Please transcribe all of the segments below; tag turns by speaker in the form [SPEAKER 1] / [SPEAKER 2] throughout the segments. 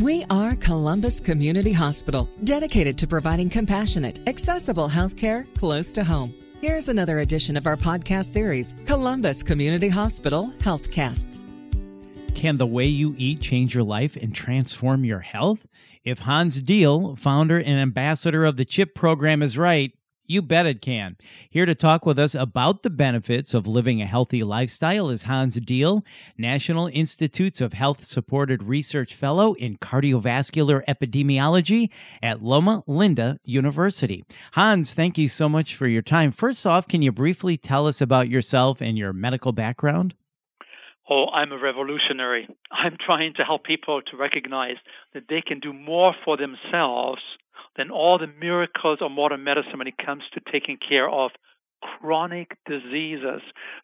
[SPEAKER 1] We are Columbus Community Hospital, dedicated to providing compassionate, accessible healthcare close to home. Here's another edition of our podcast series, Columbus Community Hospital Healthcasts.
[SPEAKER 2] Can the way you eat change your life and transform your health? If Hans Diehl, founder and ambassador of the CHIP program, is right, you bet it can. Here to talk with us about the benefits of living a healthy lifestyle is Hans Diehl, National Institutes of Health Supported Research Fellow in Cardiovascular Epidemiology at Loma Linda University. Hans, thank you so much for your time. First off, can you briefly tell us about yourself and your medical background?
[SPEAKER 3] Oh, I'm a revolutionary. I'm trying to help people to recognize that they can do more for themselves than all the miracles of modern medicine when it comes to taking care of chronic diseases.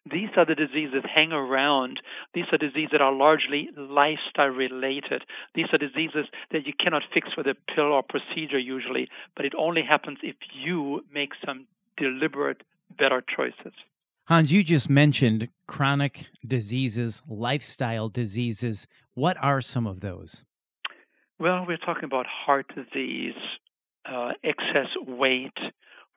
[SPEAKER 3] These are the diseases that hang around. These are diseases that are largely lifestyle related. These are diseases that you cannot fix with a pill or procedure usually, but it only happens if you make some deliberate, better choices.
[SPEAKER 2] Hans, you just mentioned chronic diseases, lifestyle diseases. What are some of those?
[SPEAKER 3] Well, we're talking about heart disease, uh, excess weight.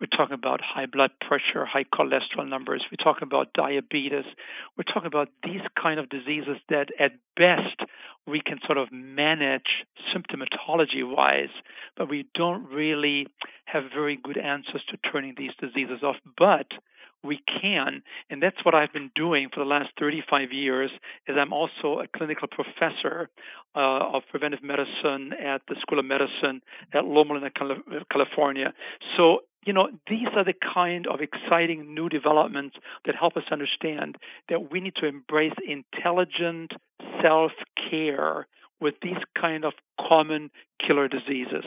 [SPEAKER 3] We're talking about high blood pressure, high cholesterol numbers. We're talking about diabetes. We're talking about these kind of diseases that, at best, we can sort of manage symptomatology wise, but we don't really have very good answers to turning these diseases off. But we can and that's what i've been doing for the last 35 years is i'm also a clinical professor uh, of preventive medicine at the school of medicine at loma linda california. So you know these are the kind of exciting new developments that help us understand that we need to embrace intelligent self-care with these kind of common killer diseases.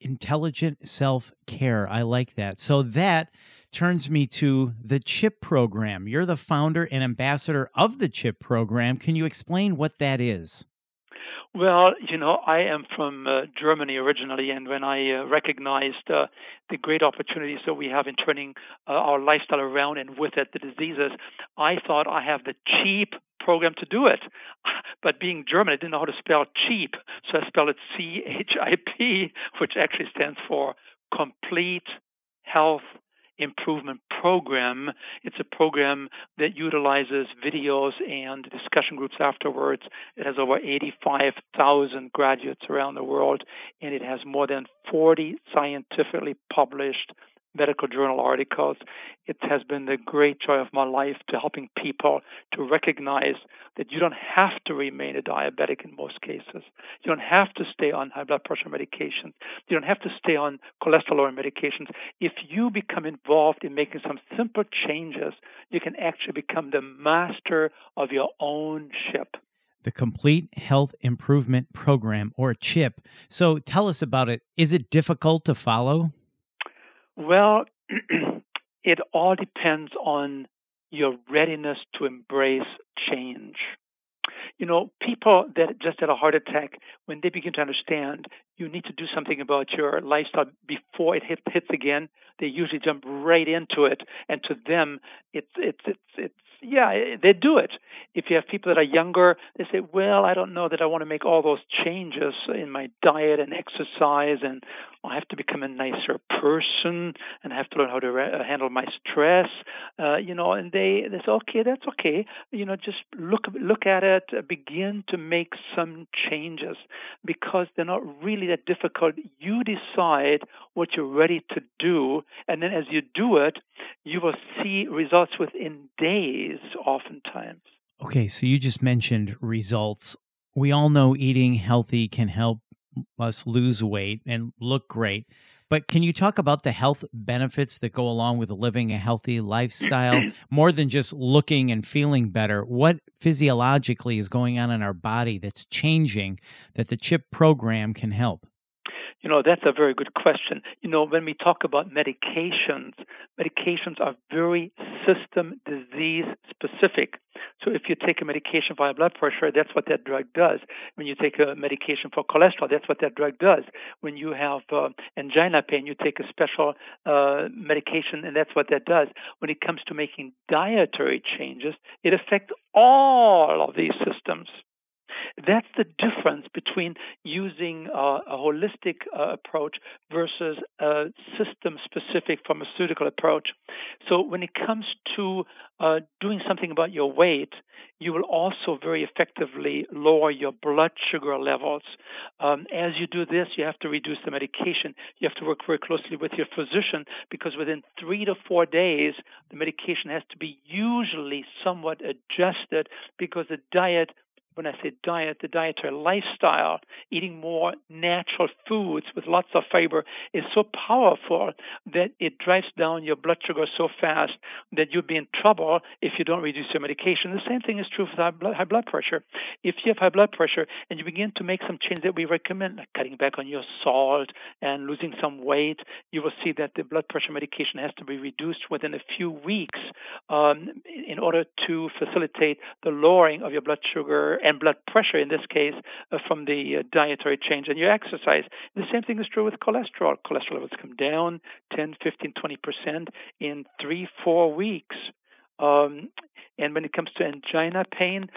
[SPEAKER 2] Intelligent self-care. I like that. So that turns me to the CHIP program. You're the founder and ambassador of the CHIP program. Can you explain what that is?
[SPEAKER 3] Well, you know, I am from uh, Germany originally, and when I uh, recognized uh, the great opportunities that we have in turning uh, our lifestyle around and with it the diseases, I thought I have the cheap program to do it. But being German, I didn't know how to spell cheap, so I spelled it C H I P, which actually stands for Complete Health improvement program. It's a program that utilizes videos and discussion groups afterwards. It has over 85,000 graduates around the world, and it has more than 40 scientifically published medical journal articles. It has been the great joy of my life to helping people to recognize that you don't have to remain a diabetic in most cases. You don't have to stay on high blood pressure medications. You don't have to stay on cholesterol medications. If you become involved in making some simple changes, you can actually become the master of your own ship
[SPEAKER 2] the Complete Health Improvement Program, or CHIP. So tell us about it. Is it difficult to follow?
[SPEAKER 3] Well, it all depends on your readiness to embrace change. You know, people that just had a heart attack, when they begin to understand you need to do something about your lifestyle before it hit, hits again, they usually jump right into it. And to them, it's it's it's it's yeah, they do it. If you have people that are younger, they say, well, I don't know that I want to make all those changes in my diet and exercise, and I have to become a nicer person, and I have to learn how to re- uh, handle my stress. Uh, you know, and they they say, okay, that's okay. You know, just look look at it, uh, begin to make some changes because they're not really that difficult. You decide what you're ready to do, and then as you do it, you will see results within days, oftentimes.
[SPEAKER 2] Okay, so you just mentioned results. We all know eating healthy can help us lose weight and look great. But can you talk about the health benefits that go along with living a healthy lifestyle more than just looking and feeling better? What physiologically is going on in our body that's changing that the CHIP program can help?
[SPEAKER 3] You know, that's a very good question. You know, when we talk about medications, medications are very system disease specific. So if you take a medication for high blood pressure, that's what that drug does. When you take a medication for cholesterol, that's what that drug does. When you have uh, angina pain, you take a special uh, medication, and that's what that does. When it comes to making dietary changes, it affects all of these systems. That's the difference between using uh, a holistic uh, approach versus a system specific pharmaceutical approach. So, when it comes to uh, doing something about your weight, you will also very effectively lower your blood sugar levels. Um, as you do this, you have to reduce the medication. You have to work very closely with your physician because within three to four days, the medication has to be usually somewhat adjusted because the diet when I say diet, the dietary lifestyle, eating more natural foods with lots of fiber is so powerful that it drives down your blood sugar so fast that you'll be in trouble if you don't reduce your medication. The same thing is true for high blood pressure. If you have high blood pressure and you begin to make some changes that we recommend, like cutting back on your salt and losing some weight, you will see that the blood pressure medication has to be reduced within a few weeks um, in order to facilitate the lowering of your blood sugar and blood pressure in this case uh, from the uh, dietary change and your exercise. The same thing is true with cholesterol. Cholesterol levels come down 10, 15, 20% in three, four weeks. Um, and when it comes to angina pain,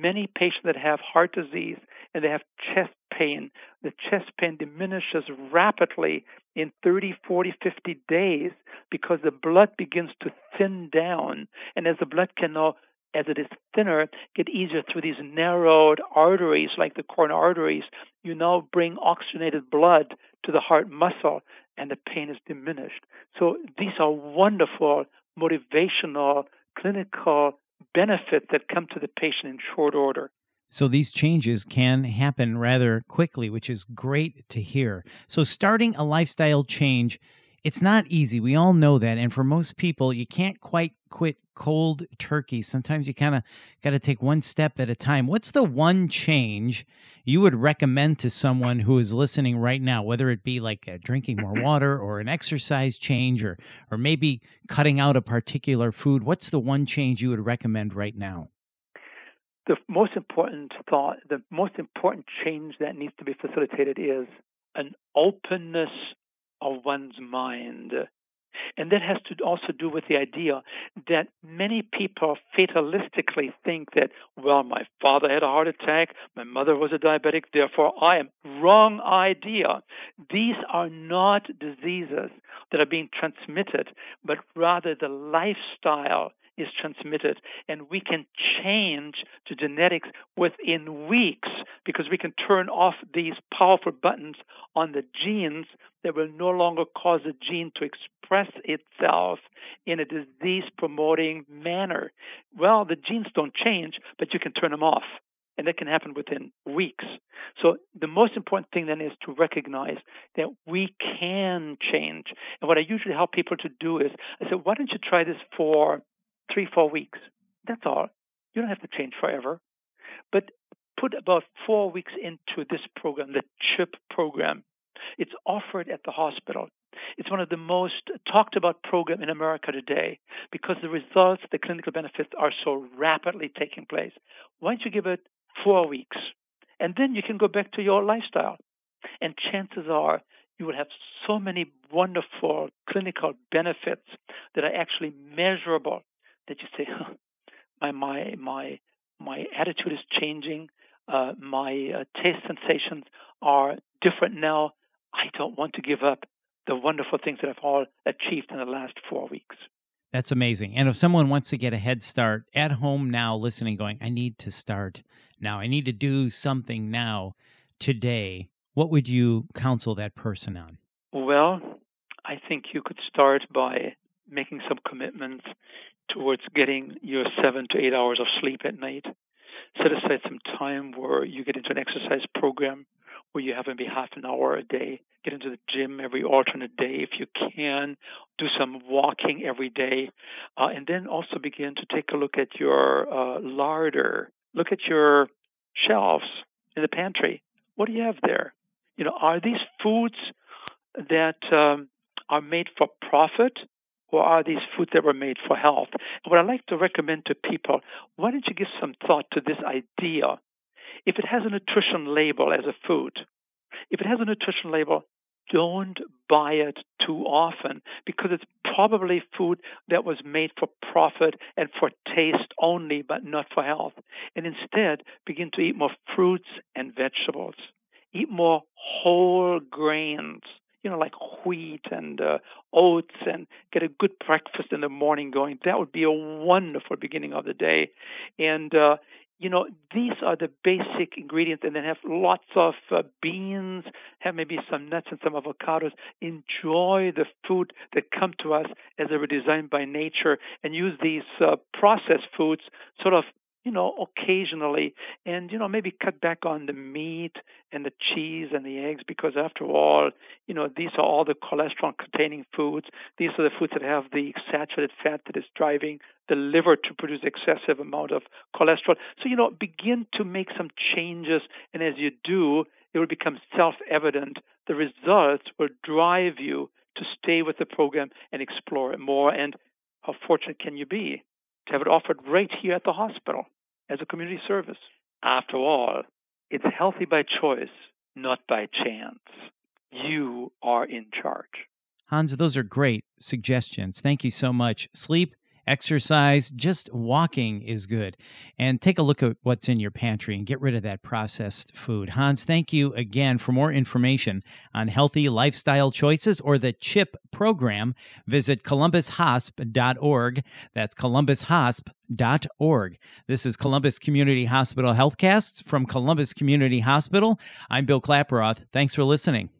[SPEAKER 3] many patients that have heart disease and they have chest pain, the chest pain diminishes rapidly in 30, 40, 50 days because the blood begins to thin down. And as the blood can now as it is thinner, get easier through these narrowed arteries, like the coronary arteries. You now bring oxygenated blood to the heart muscle, and the pain is diminished. So these are wonderful motivational clinical benefits that come to the patient in short order.
[SPEAKER 2] So these changes can happen rather quickly, which is great to hear. So starting a lifestyle change it's not easy. We all know that. And for most people, you can't quite quit cold turkey. Sometimes you kind of got to take one step at a time. What's the one change you would recommend to someone who is listening right now, whether it be like uh, drinking more water or an exercise change or, or maybe cutting out a particular food? What's the one change you would recommend right now?
[SPEAKER 3] The most important thought, the most important change that needs to be facilitated is an openness of one's mind. And that has to also do with the idea that many people fatalistically think that, well, my father had a heart attack, my mother was a diabetic, therefore I am. Wrong idea. These are not diseases that are being transmitted, but rather the lifestyle is transmitted. And we can change the genetics within weeks because we can turn off these powerful buttons on the genes that will no longer cause a gene to express itself in a disease promoting manner. Well, the genes don't change, but you can turn them off. And that can happen within weeks. So the most important thing then is to recognize that we can change. And what I usually help people to do is I say, why don't you try this for three, four weeks. That's all. You don't have to change forever. But put about four weeks into this program, the CHIP program. It's offered at the hospital. It's one of the most talked about program in America today because the results, the clinical benefits are so rapidly taking place. Why don't you give it four weeks? And then you can go back to your lifestyle. And chances are you will have so many wonderful clinical benefits that are actually measurable that you say, my my my my attitude is changing. Uh, my uh, taste sensations are different now. I don't want to give up the wonderful things that I've all achieved in the last four weeks.
[SPEAKER 2] That's amazing. And if someone wants to get a head start at home now, listening, going, I need to start now, I need to do something now, today, what would you counsel that person on?
[SPEAKER 3] Well, I think you could start by making some commitments towards getting your seven to eight hours of sleep at night. Set aside some time where you get into an exercise program where you have maybe half an hour a day. Get into the gym every alternate day if you can. Do some walking every day. Uh, and then also begin to take a look at your uh, larder. Look at your shelves in the pantry. What do you have there? You know, are these foods that um, are made for profit or are these foods that were made for health? And what I like to recommend to people, why don't you give some thought to this idea? If it has a nutrition label as a food, if it has a nutrition label, don't buy it too often because it's probably food that was made for profit and for taste only, but not for health. And instead, begin to eat more fruits and vegetables. Eat more whole grains, you know, like wheat and uh, oats, and get a good breakfast in the morning going. That would be a wonderful beginning of the day. And uh, you know, these are the basic ingredients, and then have lots of uh, beans, have maybe some nuts and some avocados. Enjoy the food that come to us as they were designed by nature, and use these uh, processed foods sort of you know, occasionally, and you know, maybe cut back on the meat and the cheese and the eggs because, after all, you know, these are all the cholesterol-containing foods. These are the foods that have the saturated fat that is driving the liver to produce excessive amount of cholesterol. So, you know, begin to make some changes, and as you do, it will become self-evident. The results will drive you to stay with the program and explore it more. And how fortunate can you be to have it offered right here at the hospital? as a community service. After all, it's healthy by choice, not by chance. You are in charge.
[SPEAKER 2] Hans, those are great suggestions. Thank you so much. Sleep exercise, just walking is good. And take a look at what's in your pantry and get rid of that processed food. Hans, thank you again. For more information on healthy lifestyle choices or the CHIP program, visit columbushosp.org. That's columbushosp.org. This is Columbus Community Hospital Healthcasts from Columbus Community Hospital. I'm Bill Klaproth. Thanks for listening.